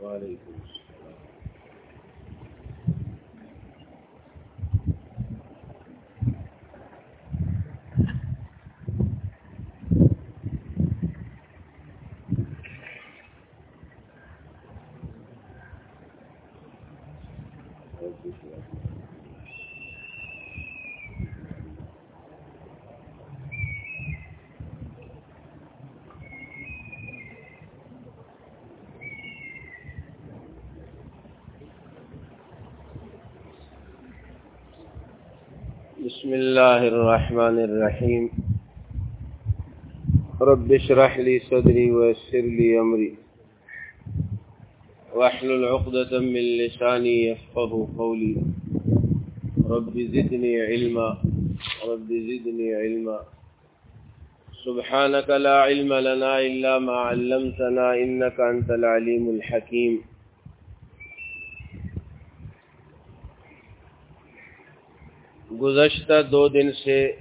وعلیکم السلام۔ بسم الله الرحمن الرحيم. رب اشرح لي صدري ويسر لي أمري. واحلل عقدة من لساني يفقه قولي. رب زدني علما. رب زدني علما. سبحانك لا علم لنا إلا ما علمتنا إنك أنت العليم الحكيم. گزشتہ دو دن سے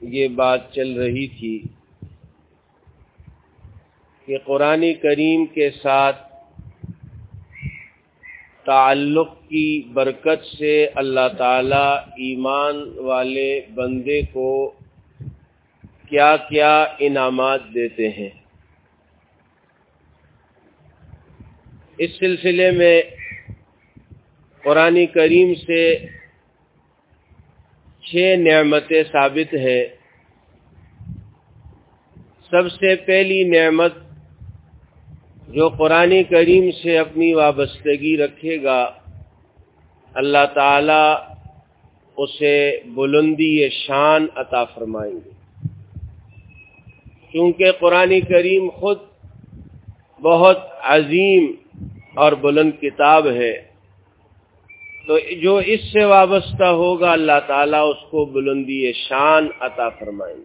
یہ بات چل رہی تھی کہ قرآن کریم کے ساتھ تعلق کی برکت سے اللہ تعالی ایمان والے بندے کو کیا کیا انعامات دیتے ہیں۔ اس سلسلے میں قرآن کریم سے چھ نعمتیں ثابت ہے سب سے پہلی نعمت جو قرآن کریم سے اپنی وابستگی رکھے گا، اللہ تعالی اسے بلندی شان عطا فرمائیں گے۔ کیونکہ قرآن کریم خود بہت عظیم اور بلند کتاب ہے۔ تو جو اس سے وابستہ ہوگا اللہ تعالیٰ اس کو بلندی شان عطا فرمائیں گے۔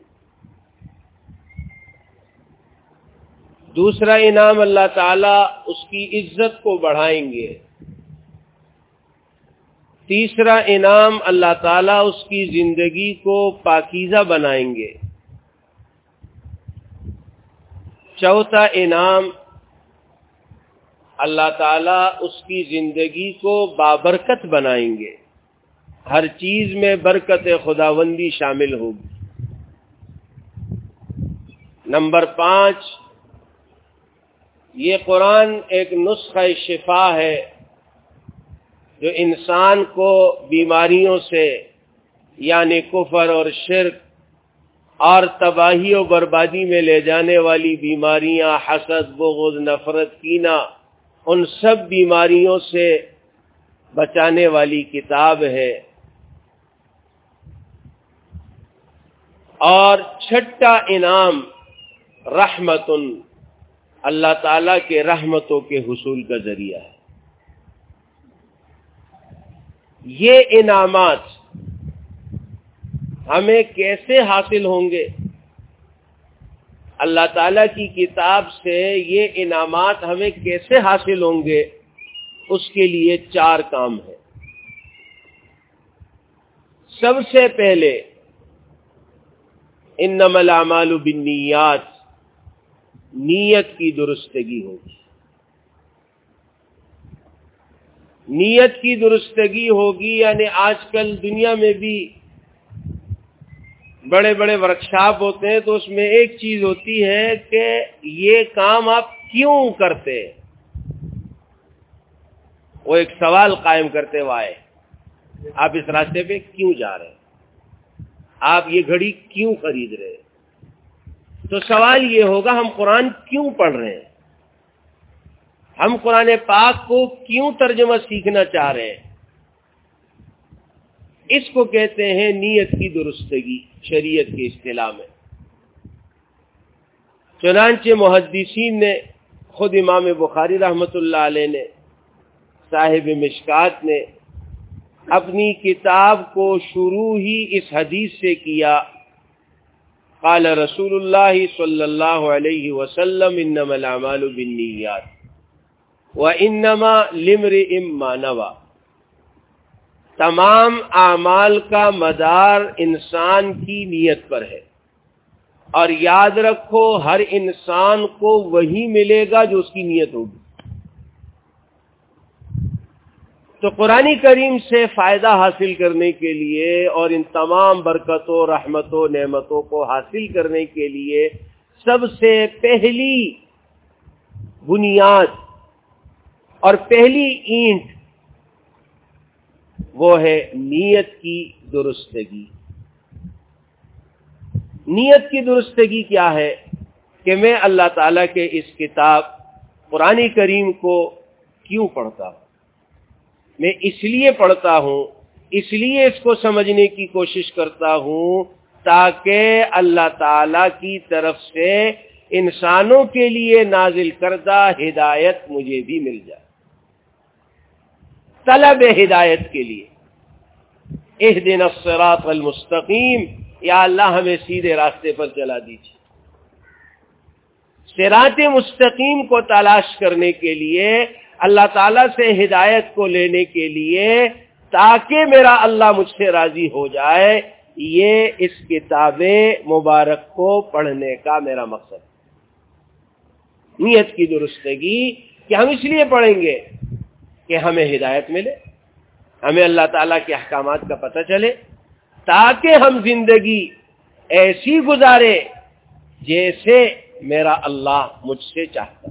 دوسرا انعام اللہ تعالیٰ اس کی عزت کو بڑھائیں گے۔ تیسرا انعام اللہ تعالیٰ اس کی زندگی کو پاکیزہ بنائیں گے۔ چوتھا انعام اللہ تعالیٰ اس کی زندگی کو بابرکت بنائیں گے۔ ہر چیز میں برکت خداوندی شامل ہوگی۔ نمبر پانچ، یہ قرآن ایک نسخہ شفا ہے جو انسان کو بیماریوں سے یعنی کفر اور شرک اور تباہی و بربادی میں لے جانے والی بیماریاں، حسد، بغض، نفرت، کینہ ان سب بیماریوں سے بچانے والی کتاب ہے۔ اور چھٹا انعام رحمت اللہ تعالی کے رحمتوں کے حصول کا ذریعہ ہے۔ یہ انعامات ہمیں کیسے حاصل ہوں گے؟ اللہ تعالی کی کتاب سے یہ انعامات ہمیں کیسے حاصل ہوں گے؟ اس کے لیے چار کام ہے سب سے پہلے ان نمل بنیات نیت کی درستگی ہوگی۔ نیت کی درستگی ہوگی یعنی آج کل دنیا میں بھی بڑے بڑے ورکشاپ ہوتے ہیں تو اس میں ایک چیز ہوتی ہے کہ یہ کام آپ کیوں کرتے وہ ایک سوال قائم کرتے ہوئے آپ اس راستے پہ کیوں جا رہے ہیں؟ آپ یہ گھڑی کیوں خرید رہے تو سوال یہ ہوگا، ہم قرآن کیوں پڑھ رہے ہیں؟ ہم قرآن پاک کو کیوں ترجمہ سیکھنا چاہ رہے ہیں؟ اس کو کہتے ہیں نیت کی درستگی، شریعت کی اصطلاح میں۔ چنانچہ محدثین نے، خود امام بخاری رحمت اللہ علیہ نے، صاحب مشکات نے اپنی کتاب کو شروع ہی اس حدیث سے کیا۔ قال رسول اللہ صلی اللہ علیہ وسلم، انما العمال بالنیات وانما لمرئ ما نوى۔ تمام اعمال کا مدار انسان کی نیت پر ہے۔ اور یاد رکھو، ہر انسان کو وہی ملے گا جو اس کی نیت ہوگی۔ تو قرآن کریم سے فائدہ حاصل کرنے کے لیے اور ان تمام برکتوں، رحمتوں، نعمتوں کو حاصل کرنے کے لیے سب سے پہلی بنیاد اور پہلی اینٹ وہ ہے نیت کی درستگی۔ نیت کی درستگی کیا ہے؟ کہ میں اللہ تعالی کے اس کتاب قرآن کریم کو کیوں پڑھتا ہوں؟ میں اس لیے پڑھتا ہوں، اس لیے اس کو سمجھنے کی کوشش کرتا ہوں تاکہ اللہ تعالی کی طرف سے انسانوں کے لیے نازل کردہ ہدایت مجھے بھی مل جائے۔ طلب ہدایت کے لیے۔ اس دن افسرات المستقیم۔ یا اللہ، ہمیں سیدھے راستے پر چلا دیجیے۔ سرات مستقیم کو تلاش کرنے کے لیے، اللہ تعالی سے ہدایت کو لینے کے لیے، تاکہ میرا اللہ مجھ سے راضی ہو جائے، یہ اس کتاب مبارک کو پڑھنے کا میرا مقصد۔ نیت کی درستگی کہ ہم اس لیے پڑھیں گے۔ کہ ہمیں ہدایت ملے، ہمیں اللہ تعالیٰ کے احکامات کا پتہ چلے، تاکہ ہم زندگی ایسی گزارے جیسے میرا اللہ مجھ سے چاہتا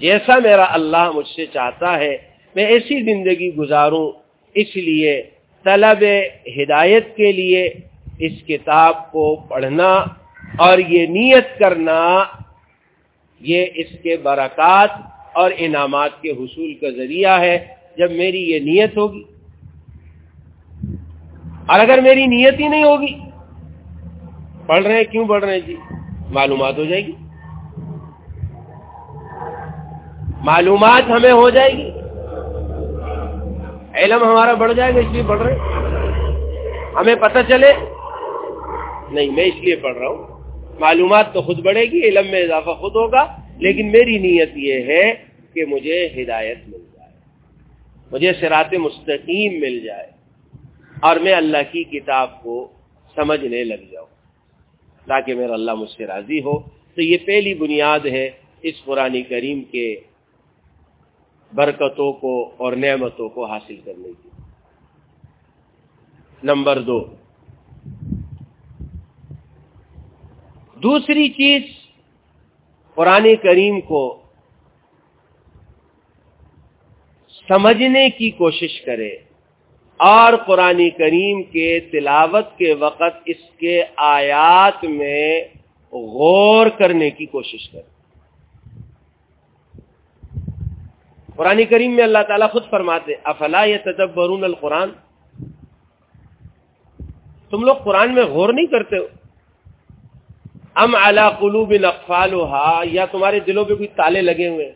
جیسا میرا اللہ مجھ سے چاہتا ہے، میں ایسی زندگی گزاروں، اس لیے طلب ہدایت کے لیے اس کتاب کو پڑھنا اور یہ نیت کرنا، یہ اس کے برکات اور انعامات کے حصول کا ذریعہ ہے جب میری یہ نیت ہوگی۔ اور اگر میری نیت ہی نہیں ہوگی پڑھ رہے ہیں، کیوں پڑھ رہے ہیں جی؟ معلومات ہو جائے گی۔ معلومات ہمیں ہو جائے گی۔ علم ہمارا بڑھ جائے گا، اس لیے پڑھ رہے ہیں۔ ہمیں پتہ چلے۔ نہیں، میں اس لیے پڑھ رہا ہوں۔ معلومات تو خود بڑھے گی، علم میں اضافہ خود ہوگا۔ لیکن میری نیت یہ ہے کہ مجھے ہدایت مل جائے، مجھے سرات مستقیم مل جائے اور میں اللہ کی کتاب کو سمجھنے لگ جاؤں، تاکہ میرا اللہ مجھ سے راضی ہو۔ تو یہ پہلی بنیاد ہے اس قرآن کریم کے برکتوں کو اور نعمتوں کو حاصل کرنے کی۔ نمبر دو۔ دوسری چیز قرآن کریم کو سمجھنے کی کوشش کرے اور قرآن کریم کے تلاوت کے وقت اس کے آیات میں غور کرنے کی کوشش کرے۔ قرآن کریم میں اللہ تعالیٰ خود فرماتے افلا یا تدبرون القرآن؟ تم لوگ قرآن میں غور نہیں کرتے ہو؟ ام اعلی قلوب اقفال یا تمہارے دلوں پہ کوئی تالے لگے ہوئے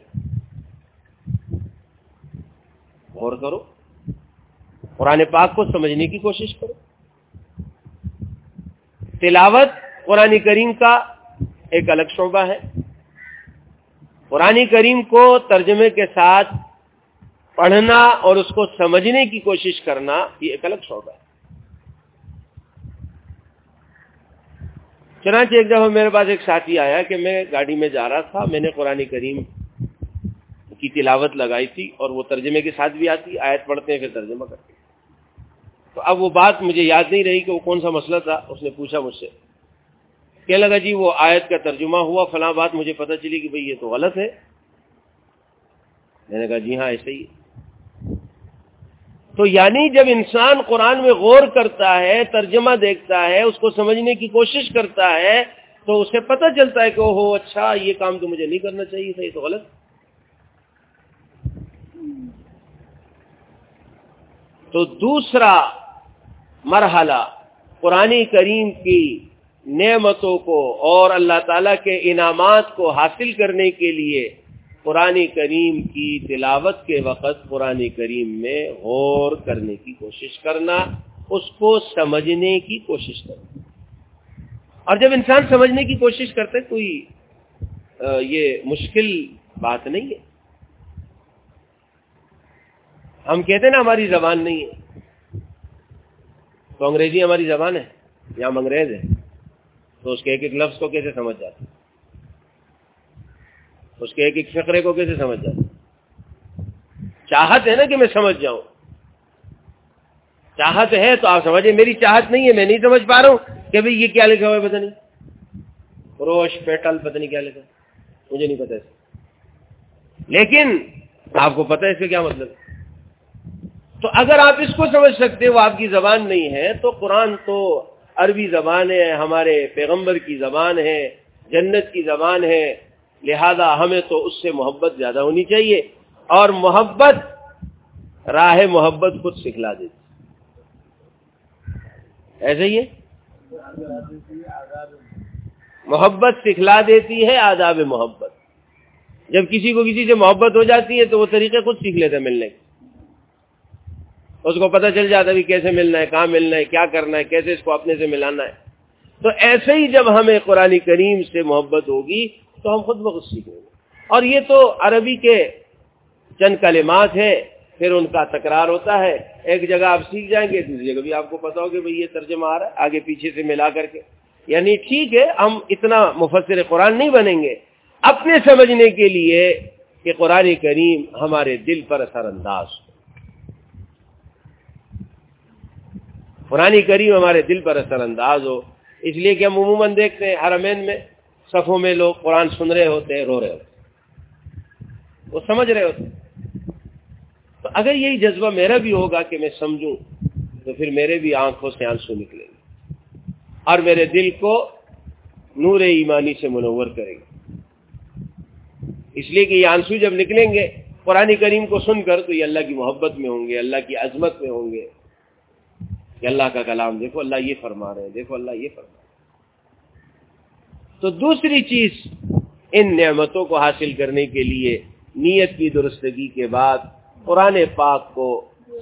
غور کرو۔ قرآن پاک کو سمجھنے کی کوشش کرو۔ تلاوت قرآن کریم کا ایک الگ شعبہ ہے۔ قرآن کریم کو ترجمے کے ساتھ پڑھنا اور اس کو سمجھنے کی کوشش کرنا یہ ایک الگ شعبہ ہے۔ چنانچہ ایک دفعہ میرے پاس ایک ساتھی آیا کہ میں گاڑی میں جا رہا تھا، میں نے قرآن کریم کی تلاوت لگائی تھی اور وہ ترجمے کے ساتھ بھی آتی، آیت پڑھتے ہیں، پھر ترجمہ کرتے ہیں۔ تو اب وہ بات مجھے یاد نہیں رہی کہ وہ کون سا مسئلہ تھا، اس نے پوچھا مجھ سے۔ کہنے لگا جی وہ آیت کا ترجمہ ہوا، فلاں بات مجھے پتہ چلی کہ بھئی یہ تو غلط ہے۔ میں نے کہا جی ہاں ایسے ہی تو یعنی جب انسان قرآن میں غور کرتا ہے، ترجمہ دیکھتا ہے، اس کو سمجھنے کی کوشش کرتا ہے، تو اسے پتہ چلتا ہے کہ ہو اچھا یہ کام تو مجھے نہیں کرنا چاہیے تھا یہ تو غلط۔ تو دوسرا مرحلہ قرآن کریم کی نعمتوں کو اور اللہ تعالی کے انعامات کو حاصل کرنے کے لیے قرآن کریم کی تلاوت کے وقت قرآن کریم میں غور کرنے کی کوشش کرنا، اس کو سمجھنے کی کوشش کرنا۔ اور جب انسان سمجھنے کی کوشش کرتے کوئی یہ مشکل بات نہیں ہے۔ ہم کہتے ہیں نا، ہماری زبان نہیں ہے۔ تو انگریزی ہماری زبان ہے، یا ہم انگریز ہیں۔ تو اس کے ایک ایک لفظ کو کیسے سمجھ جاتے ہیں؟ اس کے ایک ایک فقرے کو کیسے سمجھ جاتے چاہت ہے نا کہ میں سمجھ جاؤں۔ چاہت ہے تو آپ سمجھے میری چاہت نہیں ہے، میں نہیں سمجھ پا رہا ہوں کہ بھائی یہ کیا لکھا ہوا ہے، پتہ نہیں۔ روش، پیٹل، پتہ نہیں کیا لکھا مجھے نہیں پتا لیکن آپ کو پتا ہے اس کا کیا مطلب؟ تو اگر آپ اس کو سمجھ سکتے وہ آپ کی زبان نہیں ہے، تو قرآن تو عربی زبان ہے، ہمارے پیغمبر کی زبان ہے، جنت کی زبان ہے لہذا ہمیں تو اس سے محبت زیادہ ہونی چاہیے اور محبت، راہ محبت خود سکھلا دیتی۔ ایسے ہی ہے؟ محبت سکھلا دیتی ہے آداب محبت۔ جب کسی کو کسی سے محبت ہو جاتی ہے تو وہ طریقے خود سیکھ لیتے ملنے کے۔ اس کو پتہ چل جاتا ہے کیسے ملنا ہے، کہاں ملنا ہے، کیا کرنا ہے، کیسے اس کو اپنے سے ملانا ہے۔ تو ایسے ہی جب ہمیں قرآن کریم سے محبت ہوگی تو ہم خود بخود سیکھیں گے۔ اور یہ تو عربی کے چند کلمات ہے پھر ان کا تکرار ہوتا ہے۔ ایک جگہ آپ سیکھ جائیں گے، دوسری جگہ بھی آپ کو پتا ہو کہ بھائی یہ ترجمہ آ رہا ہے، آگے پیچھے سے ملا کر کے۔ یعنی ٹھیک ہے، ہم اتنا مفسر قرآن نہیں بنیں گے۔ اپنے سمجھنے کے لیے کہ قرآن کریم ہمارے دل پر اثر انداز ہو۔ قرآن کریم ہمارے دل پر اثر انداز ہو۔ اس لیے کہ ہم عموماً دیکھتے ہیں حرمین میں صفوں میں لوگ قرآن سن رہے ہوتے ہیں، رو رہے ہوتے وہ سمجھ رہے ہوتے تو اگر یہی جذبہ میرا بھی ہوگا کہ میں سمجھوں، تو پھر میرے بھی آنکھوں سے آنسو نکلیں گے۔ اور میرے دل کو نور ایمانی سے منور کرے گا اس لیے کہ یہ آنسو جب نکلیں گے، قرآن کریم کو سن کر، تو یہ اللہ کی محبت میں ہوں گے، اللہ کی عظمت میں ہوں گے۔ کہ اللہ کا کلام، دیکھو اللہ یہ فرما رہے ہیں، دیکھو اللہ یہ فرما رہے تو دوسری چیز ان نعمتوں کو حاصل کرنے کے لیے نیت کی درستگی کے بعد قرآن پاک کو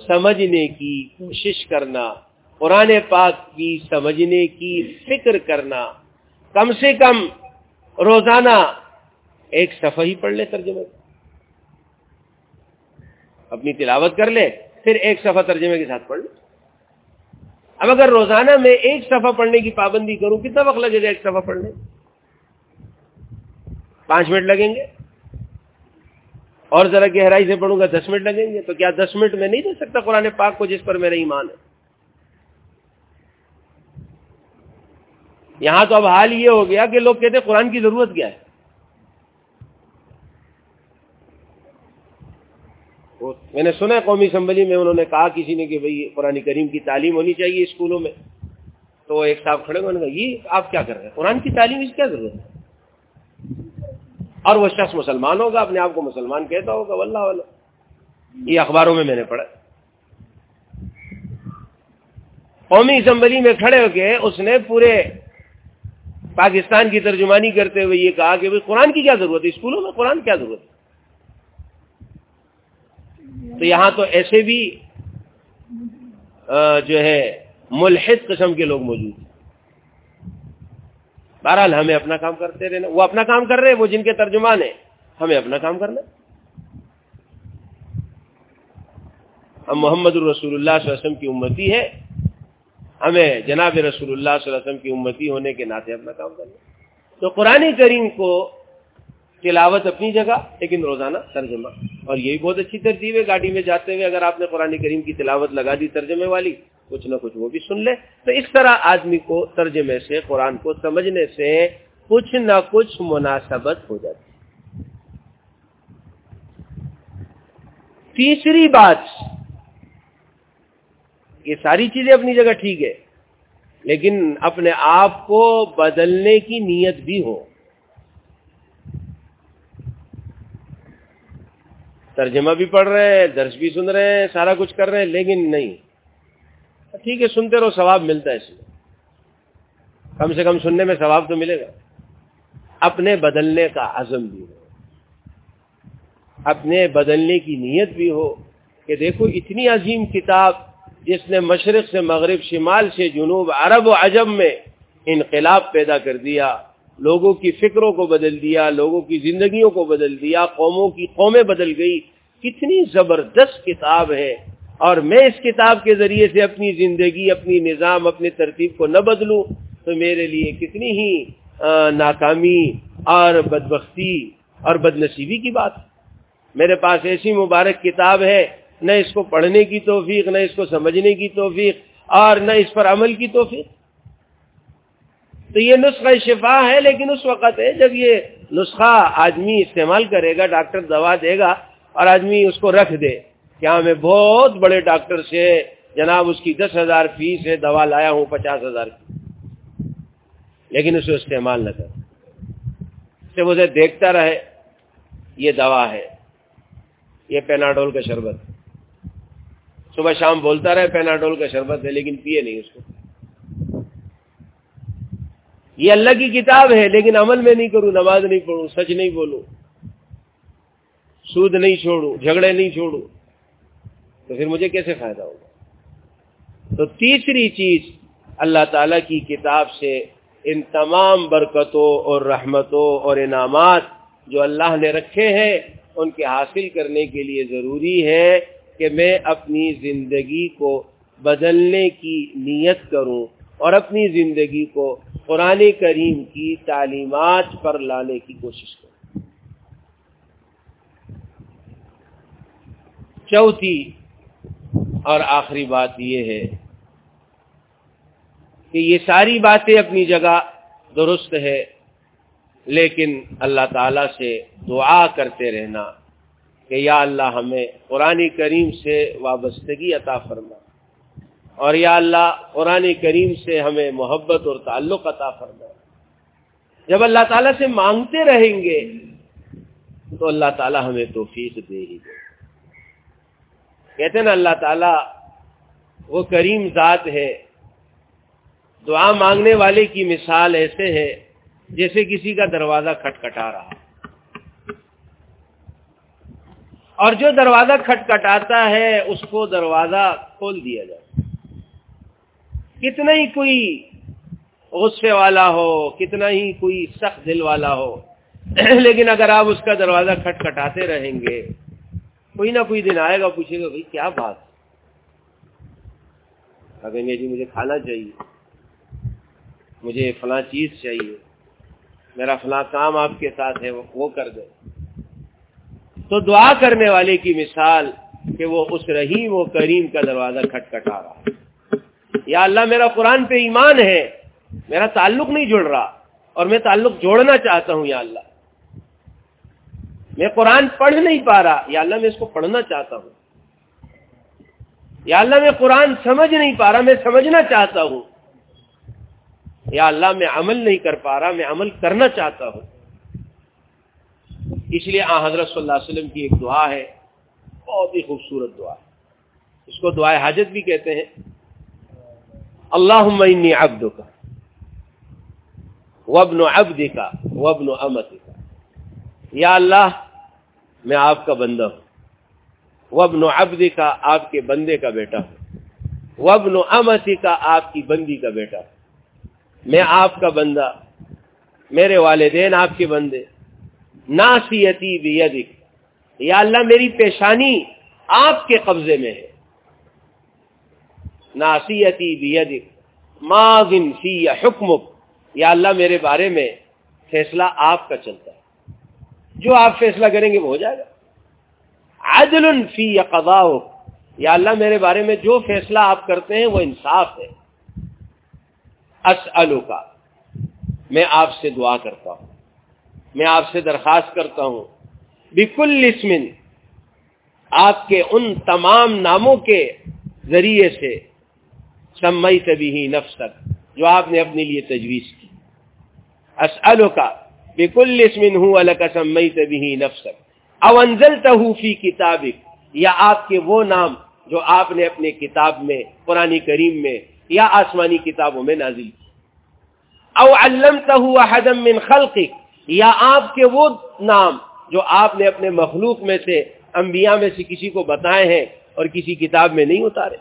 سمجھنے کی کوشش کرنا، قرآن پاک کی سمجھنے کی فکر کرنا، کم سے کم روزانہ ایک صفحہ ہی پڑھ لے ترجمے اپنی تلاوت کر لے، پھر ایک صفحہ ترجمے کے ساتھ پڑھ لے۔ اب اگر روزانہ میں ایک صفحہ پڑھنے کی پابندی کروں، کتنا وقت لگے گا ایک صفحہ پڑھنے؟ پانچ منٹ لگیں گے۔ اور ذرا گہرائی سے پڑھوں گا، دس منٹ لگیں گے۔ تو کیا دس منٹ میں نہیں دے سکتا قرآن پاک کو جس پر میرا ایمان ہے؟ یہاں تو اب حال یہ ہو گیا کہ لوگ کہتے ہیں قرآن کی ضرورت کیا ہے؟ میں نے سنا قومی اسمبلی میں، انہوں نے کہا کسی نے کہ بھائی قرآن کریم کی تعلیم ہونی چاہیے اسکولوں میں۔ تو ایک صاحب کھڑے ہوئے یہ آپ کیا کر رہے ہیں؟ قرآن کی تعلیم اس کیا ضرورت ہے؟ اور وہ شخص مسلمان ہوگا، اپنے آپ کو مسلمان کہتا ہوگا، واللہ واللہ۔ یہ اخباروں میں میں نے پڑھا۔ قومی اسمبلی میں کھڑے ہو کے اس نے پورے پاکستان کی ترجمانی کرتے ہوئے یہ کہا کہ قرآن کی کیا ضرورت ہے؟ اسکولوں میں قرآن کیا ضرورت ہے؟ تو یہاں تو ایسے بھی جو ہے، ملحد قسم کے لوگ موجود ہیں۔ بہرحال ہمیں اپنا کام کرتے رہنا، وہ اپنا کام کر رہے ہیں، وہ جن کے ترجمان ہیں، ہمیں اپنا کام کرنا ہم محمد الرسول اللہ صلی اللہ علیہ وسلم کی امتی ہے ہمیں جناب رسول اللہ صلی اللہ علیہ وسلم کی امتی ہونے کے ناطے اپنا کام کرنا تو قرآن کریم کو تلاوت اپنی جگہ، لیکن روزانہ ترجمہ۔ اور یہی بہت اچھی ترتیب ہے، گاڑی میں جاتے ہوئے اگر آپ نے قرآن کریم کی تلاوت لگا دی ترجمے والی۔ کچھ نہ کچھ وہ بھی سن لے۔ تو اس طرح آدمی کو ترجمے سے، قرآن کو سمجھنے سے کچھ نہ کچھ مناسبت ہو جاتی تیسری بات، یہ ساری چیزیں اپنی جگہ ٹھیک ہے، لیکن اپنے آپ کو بدلنے کی نیت بھی ہو۔ ترجمہ بھی پڑھ رہے ہیں، درس بھی سن رہے ہیں، سارا کچھ کر رہے ہیں، لیکن نہیں۔ ٹھیک ہے، سنتے رہو، ثواب ملتا ہے اس میں۔ کم سے کم سننے میں ثواب تو ملے گا۔ اپنے بدلنے کا عزم بھی ہو۔ اپنے بدلنے کی نیت بھی ہو کہ دیکھو، اتنی عظیم کتاب جس نے مشرق سے مغرب، شمال سے جنوب، عرب و عجم میں انقلاب پیدا کر دیا، لوگوں کی فکروں کو بدل دیا، لوگوں کی زندگیوں کو بدل دیا، قوموں کی قومیں بدل گئی کتنی زبردست کتاب ہے۔ اور میں اس کتاب کے ذریعے سے اپنی زندگی، اپنی نظام، اپنی ترتیب کو نہ بدلوں، تو میرے لیے کتنی ہی ناکامی اور بدبختی اور بد نصیبی کی بات میرے پاس ایسی مبارک کتاب ہے، نہ اس کو پڑھنے کی توفیق، نہ اس کو سمجھنے کی توفیق اور نہ اس پر عمل کی توفیق۔ تو یہ نسخہ شفا ہے، لیکن اس وقت ہے جب یہ نسخہ آدمی استعمال کرے گا، ڈاکٹر دوا دے گا اور آدمی اس کو رکھ دے۔ کیا میں بہت بڑے ڈاکٹر سے جناب اس کی دس ہزار فیس ہے دوا لایا ہوں، پچاس ہزار کی۔ لیکن اسے استعمال نہ کر اسے دیکھتا رہے، یہ دوا ہے، یہ پیناڈول کا شربت صبح شام بولتا رہے، پیناڈول کا شربت ہے، لیکن پیے نہیں اس کو۔ یہ اللہ کی کتاب ہے، لیکن عمل میں نہیں کروں، نماز نہیں پڑھوں، سچ نہیں بولوں۔ سود نہیں چھوڑوں، جھگڑے نہیں چھوڑوں۔ تو پھر مجھے کیسے فائدہ ہوگا؟ تو تیسری چیز اللہ تعالی کی کتاب سے ان تمام برکتوں اور رحمتوں اور انعامات جو اللہ نے رکھے ہیں، ان کے حاصل کرنے کے لیے ضروری ہے کہ میں اپنی زندگی کو بدلنے کی نیت کروں اور اپنی زندگی کو قرآن کریم کی تعلیمات پر لانے کی کوشش کروں۔ چوتھی اور آخری بات یہ ہے کہ یہ ساری باتیں اپنی جگہ درست ہے، لیکن اللہ تعالی سے دعا کرتے رہنا کہ یا اللہ ہمیں قرآن کریم سے وابستگی عطا فرما اور یا اللہ قرآن کریم سے ہمیں محبت اور تعلق عطا فرما۔ جب اللہ تعالیٰ سے مانگتے رہیں گے تو اللہ تعالیٰ ہمیں توفیق دے ہی دے۔ کہتے ہیں نا اللہ تعالیٰ وہ کریم ذات ہے۔ دعا مانگنے والے کی مثال ایسے ہے جیسے کسی کا دروازہ کھٹکھٹا رہا۔ اور جو دروازہ کھٹکھٹاتا ہے اس کو دروازہ کھول دیا جائے۔ کتنا ہی کوئی غصے والا ہو، کتنا ہی کوئی سخت دل والا ہو، لیکن اگر آپ اس کا دروازہ کھٹکھٹاتے رہیں گے کوئی نہ کوئی دن آئے گا، پوچھے گا، بھائی، کیا بات کہیں گے جی مجھے کھانا چاہیے۔ مجھے فلاں چیز چاہیے۔ میرا فلاں کام آپ کے ساتھ ہے، وہ کر دے تو دعا کرنے والے کی مثال کہ وہ اس رحیم و کریم کا دروازہ کھٹکھٹا رہا یا اللہ، میرا قرآن پہ ایمان ہے، میرا تعلق نہیں جڑ رہا اور میں تعلق جوڑنا چاہتا ہوں، یا اللہ۔ میں قرآن پڑھ نہیں پا رہا، یا اللہ میں اس کو پڑھنا چاہتا ہوں۔ یا اللہ میں قرآن سمجھ نہیں پا رہا، میں سمجھنا چاہتا ہوں۔ یا اللہ میں عمل نہیں کر پا رہا، میں عمل کرنا چاہتا ہوں۔ اس لیے آ حضرت صلی اللہ علیہ وسلم کی ایک دعا ہے، بہت ہی خوبصورت دعا اس کو دعائے حاجت بھی کہتے ہیں۔ اللہ ابد کا وبن ابد کا وبن یا اللہ میں آپ کا بندہ ہوں۔ وبن ابد کا آپ کے بندے کا بیٹا ہوں۔ وبن امتی کا آپ کی بندی کا بیٹا ہوں۔ میں آپ کا بندہ، میرے والدین آپ کے بندے۔ ناسیتی بیدک، یا اللہ میری پیشانی آپ کے قبضے میں ہے۔ ناسیتی بیدک ماضن فی حکمک، یا اللہ میرے بارے میں فیصلہ آپ کا چلتا ہے۔ جو آپ فیصلہ کریں گے وہ ہو جائے گا۔ عدل فی قضا یا اللہ میرے بارے میں جو فیصلہ آپ کرتے ہیں وہ انصاف ہے۔ اسلو کا میں آپ سے دعا کرتا ہوں، میں آپ سے درخواست کرتا ہوں۔ بکل اسمن آپ کے ان تمام ناموں کے ذریعے سے سمئی تبھی نفس تک جو آپ نے اپنے لیے تجویز کی۔ اسلو کا بکل اسمن ہوں الگ سمئی تبھی ہی نفس تک اونزل فی یا آپ کے وہ نام جو آپ نے اپنے کتاب میں، قرآن کریم میں یا آسمانی کتابوں میں نازل کی او علمتہ من خلقک یا آپ کے وہ نام جو آپ نے اپنے مخلوق میں سے، انبیاء میں سے کسی کو بتائے ہیں اور کسی کتاب میں نہیں اتارے.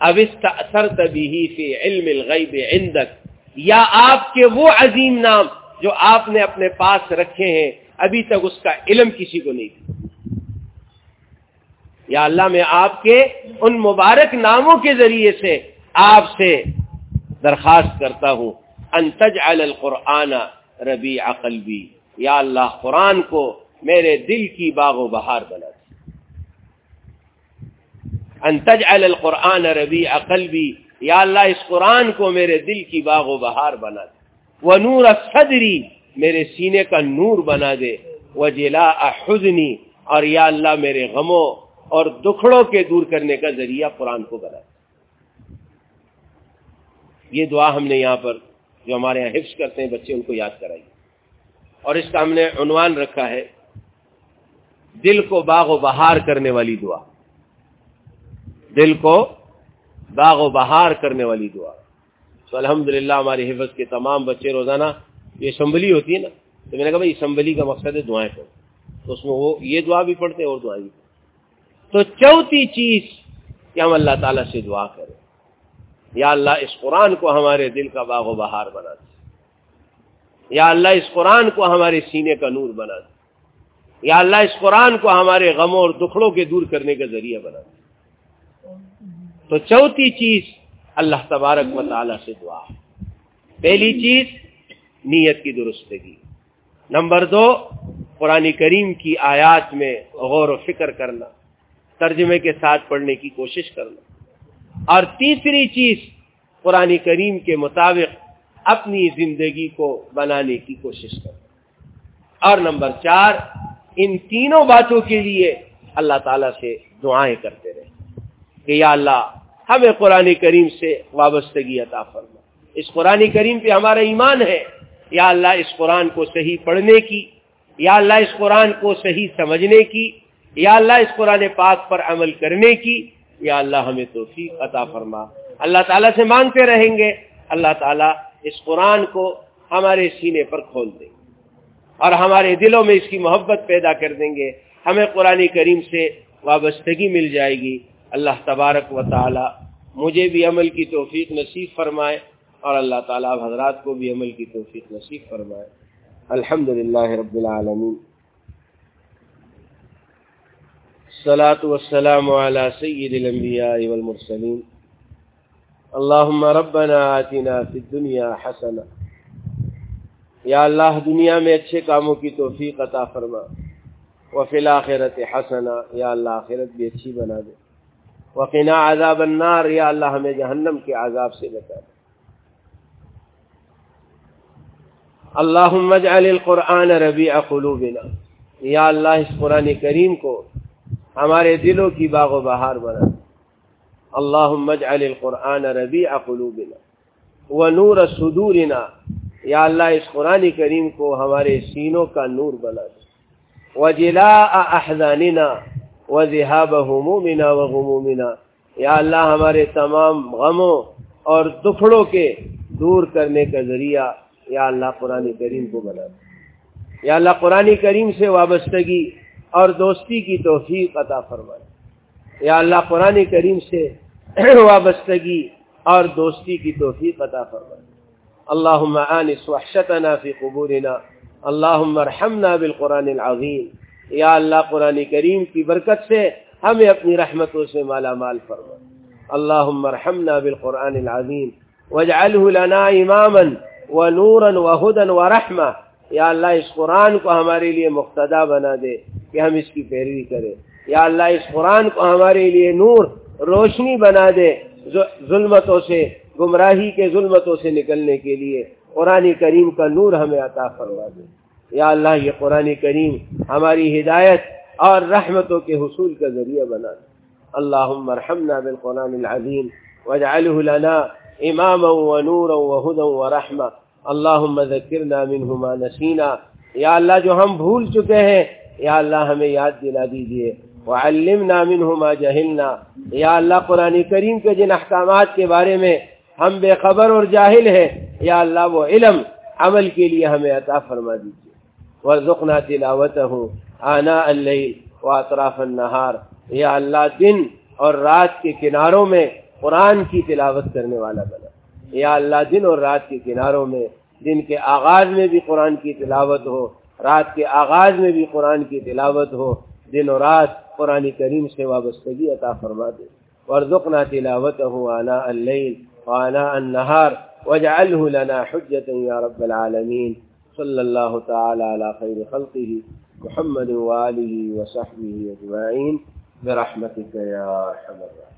اب استأثرت به فی علم الغیب عندک یا آپ کے وہ عظیم نام جو آپ نے اپنے پاس رکھے ہیں، ابھی تک اس کا علم کسی کو نہیں دیا یا اللہ، میں آپ کے ان مبارک ناموں کے ذریعے سے آپ سے درخواست کرتا ہوں۔ انتج القرآن ربی عقلبی یا اللہ، قرآن کو میرے دل کی باغ و بہار بنا دے۔ انتج القرآن ربی عقلبی یا اللہ، اس قرآن کو میرے دل کی باغ و بہار بنا دے۔ وہ نور صدری میرے سینے کا نور بنا دے۔ وہ جلا حزنی، اور یا اللہ میرے غموں اور دکھڑوں کے دور کرنے کا ذریعہ قرآن کو بنا۔ دے یہ دعا ہم نے یہاں پر جو ہمارے یہاں حفظ کرتے ہیں، بچے ان کو یاد کرائیے۔ اور اس کا ہم نے عنوان رکھا ہے، دل کو باغ و بہار کرنے والی دعا۔ دل کو باغ و بہار کرنے والی دعا۔ تو الحمد ہماری حفظ کے تمام بچے روزانہ یہ اسمبلی ہوتی ہے نا، تو میں نے کہا بھائی اسمبلی کا مقصد ہے دعائیں پڑھو تو اس میں وہ یہ دعا بھی پڑھتے ہیں اور دعائیں بھی پڑھتے تو چوتھی چیز کہ ہم اللہ تعالیٰ سے دعا کریں۔ یا اللہ، اس قرآن کو ہمارے دل کا باغ و بہار بنا دے۔ یا اللہ، اس قرآن کو ہمارے سینے کا نور بنا دے۔ یا اللہ، اس قرآن کو ہمارے غموں اور دکھڑوں کے دور کرنے کا ذریعہ بنا دے۔ تو چوتھی چیز اللہ تبارک و تعالی سے دعا پہلی چیز، نیت کی درستگی۔ نمبر دو، قرآن کریم کی آیات میں غور و فکر کرنا، ترجمے کے ساتھ پڑھنے کی کوشش کرنا۔ اور تیسری چیز، قرآن کریم کے مطابق اپنی زندگی کو بنانے کی کوشش کرنا۔ اور نمبر چار، ان تینوں باتوں کے لیے اللہ تعالی سے دعائیں کرتے رہے کہ یا اللہ ہمیں قرآن کریم سے وابستگی عطا فرما۔ اس قرآن کریم پہ ہمارا ایمان ہے۔ یا اللہ اس قرآن کو صحیح پڑھنے کی، یا اللہ اس قرآن کو صحیح سمجھنے کی، یا اللہ اس قرآن پاک پر عمل کرنے کی، یا اللہ ہمیں توفیق عطا فرما۔ اللہ تعالیٰ سے مانگتے رہیں گے۔ اللہ تعالیٰ اس قرآن کو ہمارے سینے پر کھول دیں گے۔ اور ہمارے دلوں میں اس کی محبت پیدا کر دیں گے۔ ہمیں قرآن کریم سے وابستگی مل جائے گی۔ اللہ تبارک و تعالی مجھے بھی عمل کی توفیق نصیب فرمائے اور اللہ تعالیٰ حضرات کو بھی عمل کی توفیق نصیب فرمائے۔ الحمد للہ رب العالمین۔ صلاة والسلام على سید الانبیاء والمرسلین۔ اللہم ربنا آتنا فی الدنیا حسنا یا اللہ دنیا میں اچھے کاموں کی توفیق عطا فرما۔ وفی الاخرت حسنا یا اللہ آخرت بھی اچھی بنا دے۔ وقنا عذاب النار، یا اللہ ہمیں جہنم کے عذاب سے بتا دے۔ اللہم اجعل القرآن ربیع قلوبنا۔ یا اللہ، اس قرآن کریم کو ہمارے دلوں کی باغ و بہار بنا۔ دے اللہم اجعل القرآن ربیع قلوبنا۔ ونور صدورنا۔ یا اللہ، اس قرآن کریم کو ہمارے سینوں کا نور بنا دے۔ وجلاء احزاننا۔ و ذہاب غمومنا و غمومنا یا اللہ، ہمارے تمام غموں اور دکھڑوں کے دور کرنے کا ذریعہ یا اللہ قرآن کریم کو بنا۔ یا اللہ، قرآن کریم سے وابستگی اور دوستی کی توفیق عطا فرمائے۔ یا اللہ، قرآن کریم سے وابستگی اور دوستی کی توفیق عطا فرمائے۔ اللہم آنس وحشتنا فی قبورنا۔ اللہم ارحمنا بالقرآن العظیم۔ یا اللہ قرآن کریم کی برکت سے ہمیں اپنی رحمتوں سے مالا مال فرما۔ اللہم ارحمنا بالقرآن العظیم واجعله لنا اماما ونورا وهدى ورحمة۔ یا اللہ، اس قرآن کو ہمارے لیے مقتدا بنا دے کہ ہم اس کی پیروی کریں۔ یا اللہ، اس قرآن کو ہمارے لیے نور، روشنی بنا دے ظلمتوں سے، گمراہی کے ظلمتوں سے نکلنے کے لیے۔ قرآن کریم کا نور ہمیں عطا فرما دے۔ یا اللہ، یہ قرآن کریم ہماری ہدایت اور رحمتوں کے حصول کا ذریعہ بنا اللہم ارحمنا بالقرآن العظیم واجعله لنا اماما ونورا وهدى ورحمة اللہم ذکرنا منه ما نسینا۔ یا اللہ، جو ہم بھول چکے ہیں، یا اللہ، ہمیں یاد دلا دیجیے۔ وعلمنا منه ما جہلنا۔ یا اللہ، قرآن کریم کے جن احکامات کے بارے میں ہم بے خبر اور جاہل ہیں، یا اللہ، وہ علم عمل کے لیے ہمیں عطا فرما دیجیے۔ ورزقنا تلاوته آناء الليل واطراف النهار۔ یا اللہ دن اور رات کے کناروں میں قرآن کی تلاوت کرنے والا بنا۔ یا اللہ دن اور رات کے کناروں میں دن کے آغاز میں بھی قرآن کی تلاوت ہو، رات کے آغاز میں بھی قرآن کی تلاوت ہو۔ دن و رات قرآن کریم سے وابستگی عطا فرما دے۔ ورزقنا تلاوته آناء الليل وعناء النهار واجعله لنا حجة يا رب العالمين۔ صلی اللہ تعالی علی خیر خلقه محمد وآله وصحبه اجمعین برحمتك يا ارحم الراحمين.